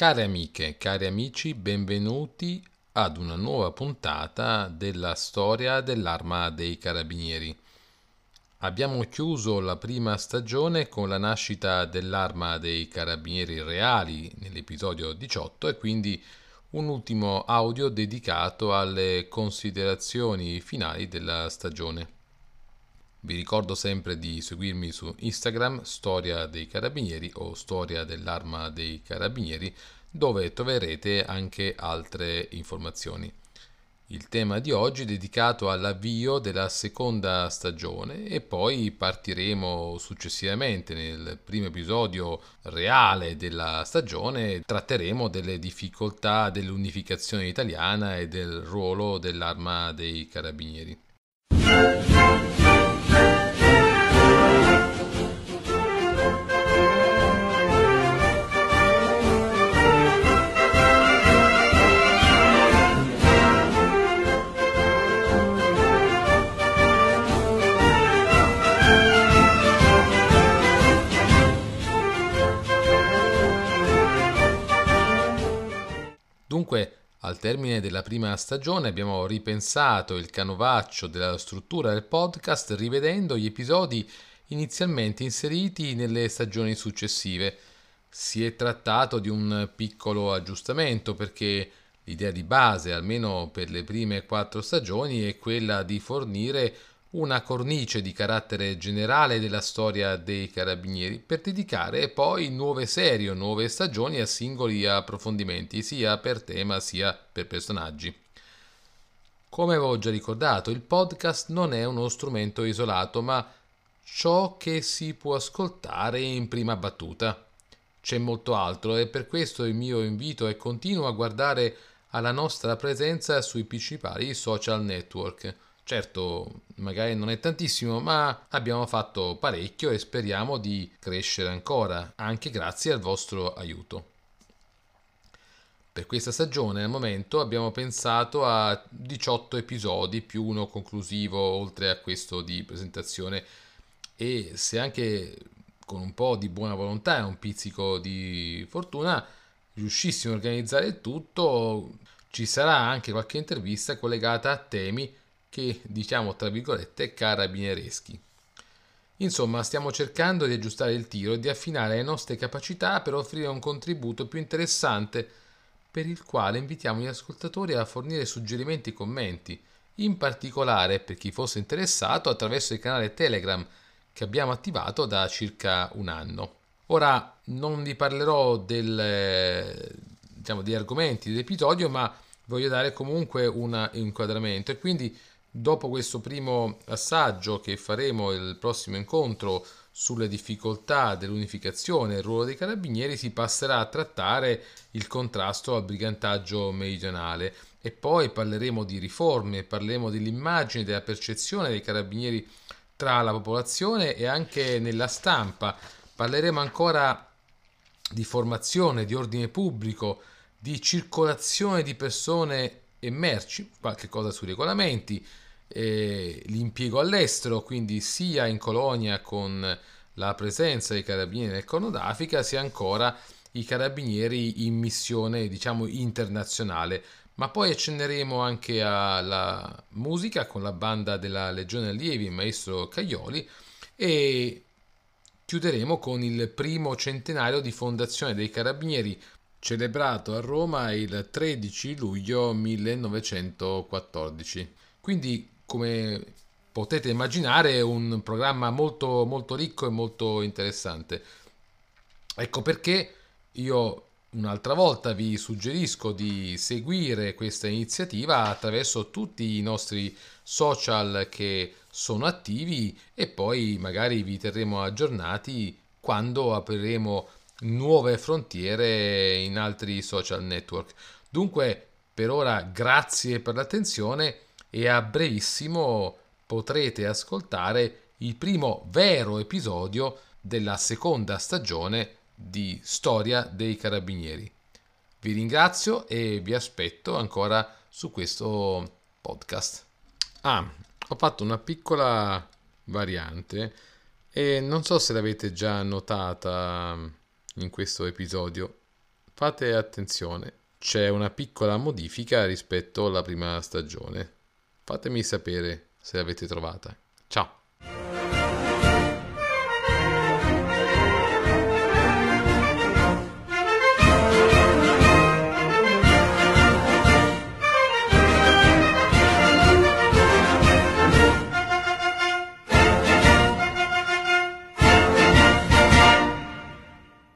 Care amiche, cari amici, benvenuti ad una nuova puntata della storia dell'arma dei carabinieri. Abbiamo chiuso la prima stagione con la nascita dell'arma dei carabinieri reali nell'episodio 18 e quindi un ultimo audio dedicato alle considerazioni finali della stagione. Vi ricordo sempre di seguirmi su Instagram, Storia dei Carabinieri o Storia dell'Arma dei Carabinieri, dove troverete anche altre informazioni. Il tema di oggi è dedicato all'avvio della seconda stagione e poi partiremo successivamente nel primo episodio reale della stagione, tratteremo delle difficoltà dell'unificazione italiana e del ruolo dell'arma dei carabinieri. Dunque, al termine della prima stagione abbiamo ripensato il canovaccio della struttura del podcast rivedendo gli episodi inizialmente inseriti nelle stagioni successive. Si è trattato di un piccolo aggiustamento perché l'idea di base, almeno per le prime quattro stagioni, è quella di fornire una cornice di carattere generale della storia dei carabinieri per dedicare poi nuove serie o nuove stagioni a singoli approfondimenti, sia per tema sia per personaggi. Come avevo già ricordato, il podcast non è uno strumento isolato, ma ciò che si può ascoltare in prima battuta. C'è molto altro e per questo il mio invito è continuo a guardare alla nostra presenza sui principali social network Certo, magari non è tantissimo, ma abbiamo fatto parecchio e speriamo di crescere ancora, anche grazie al vostro aiuto. Per questa stagione al momento abbiamo pensato a 18 episodi più uno conclusivo oltre a questo di presentazione e se anche con un po' di buona volontà e un pizzico di fortuna riuscissimo a organizzare il tutto ci sarà anche qualche intervista collegata a temi che diciamo tra virgolette carabiniereschi. Insomma, stiamo cercando di aggiustare il tiro e di affinare le nostre capacità per offrire un contributo più interessante per il quale invitiamo gli ascoltatori a fornire suggerimenti e commenti, in particolare per chi fosse interessato attraverso il canale Telegram che abbiamo attivato da circa un anno. Ora non vi parlerò del, diciamo, degli argomenti dell'episodio, ma voglio dare comunque un inquadramento e quindi Dopo questo primo assaggio che faremo il prossimo incontro sulle difficoltà dell'unificazione e il ruolo dei carabinieri si passerà a trattare il contrasto al brigantaggio meridionale e poi parleremo di riforme, parleremo dell'immagine, della percezione dei carabinieri tra la popolazione e anche nella stampa. Parleremo ancora di formazione, di ordine pubblico, di circolazione di persone e merci, qualche cosa sui regolamenti, eh, l'impiego all'estero, quindi sia in colonia con la presenza dei carabinieri nel Corno d'Africa, sia ancora i carabinieri in missione, diciamo, internazionale. Ma poi accenneremo anche alla musica con la banda della Legione Allievi, il maestro Caglioli, e chiuderemo con il primo centenario di fondazione dei carabinieri celebrato a Roma il 13 luglio 1914. Quindi, come potete immaginare, è un programma molto, molto ricco e molto interessante. Ecco perché io un'altra volta vi suggerisco di seguire questa iniziativa attraverso tutti i nostri social che sono attivi e poi magari vi terremo aggiornati quando apriremo nuove frontiere in altri social network. Dunque, per ora grazie per l'attenzione e a brevissimo potrete ascoltare il primo vero episodio della seconda stagione di Storia dei Carabinieri. Vi ringrazio e vi aspetto ancora su questo podcast. Ah, ho fatto una piccola variante e non so se l'avete già notata in questo episodio. fate attenzione, c'è una piccola modifica rispetto alla prima stagione. Fatemi sapere se l'avete trovata.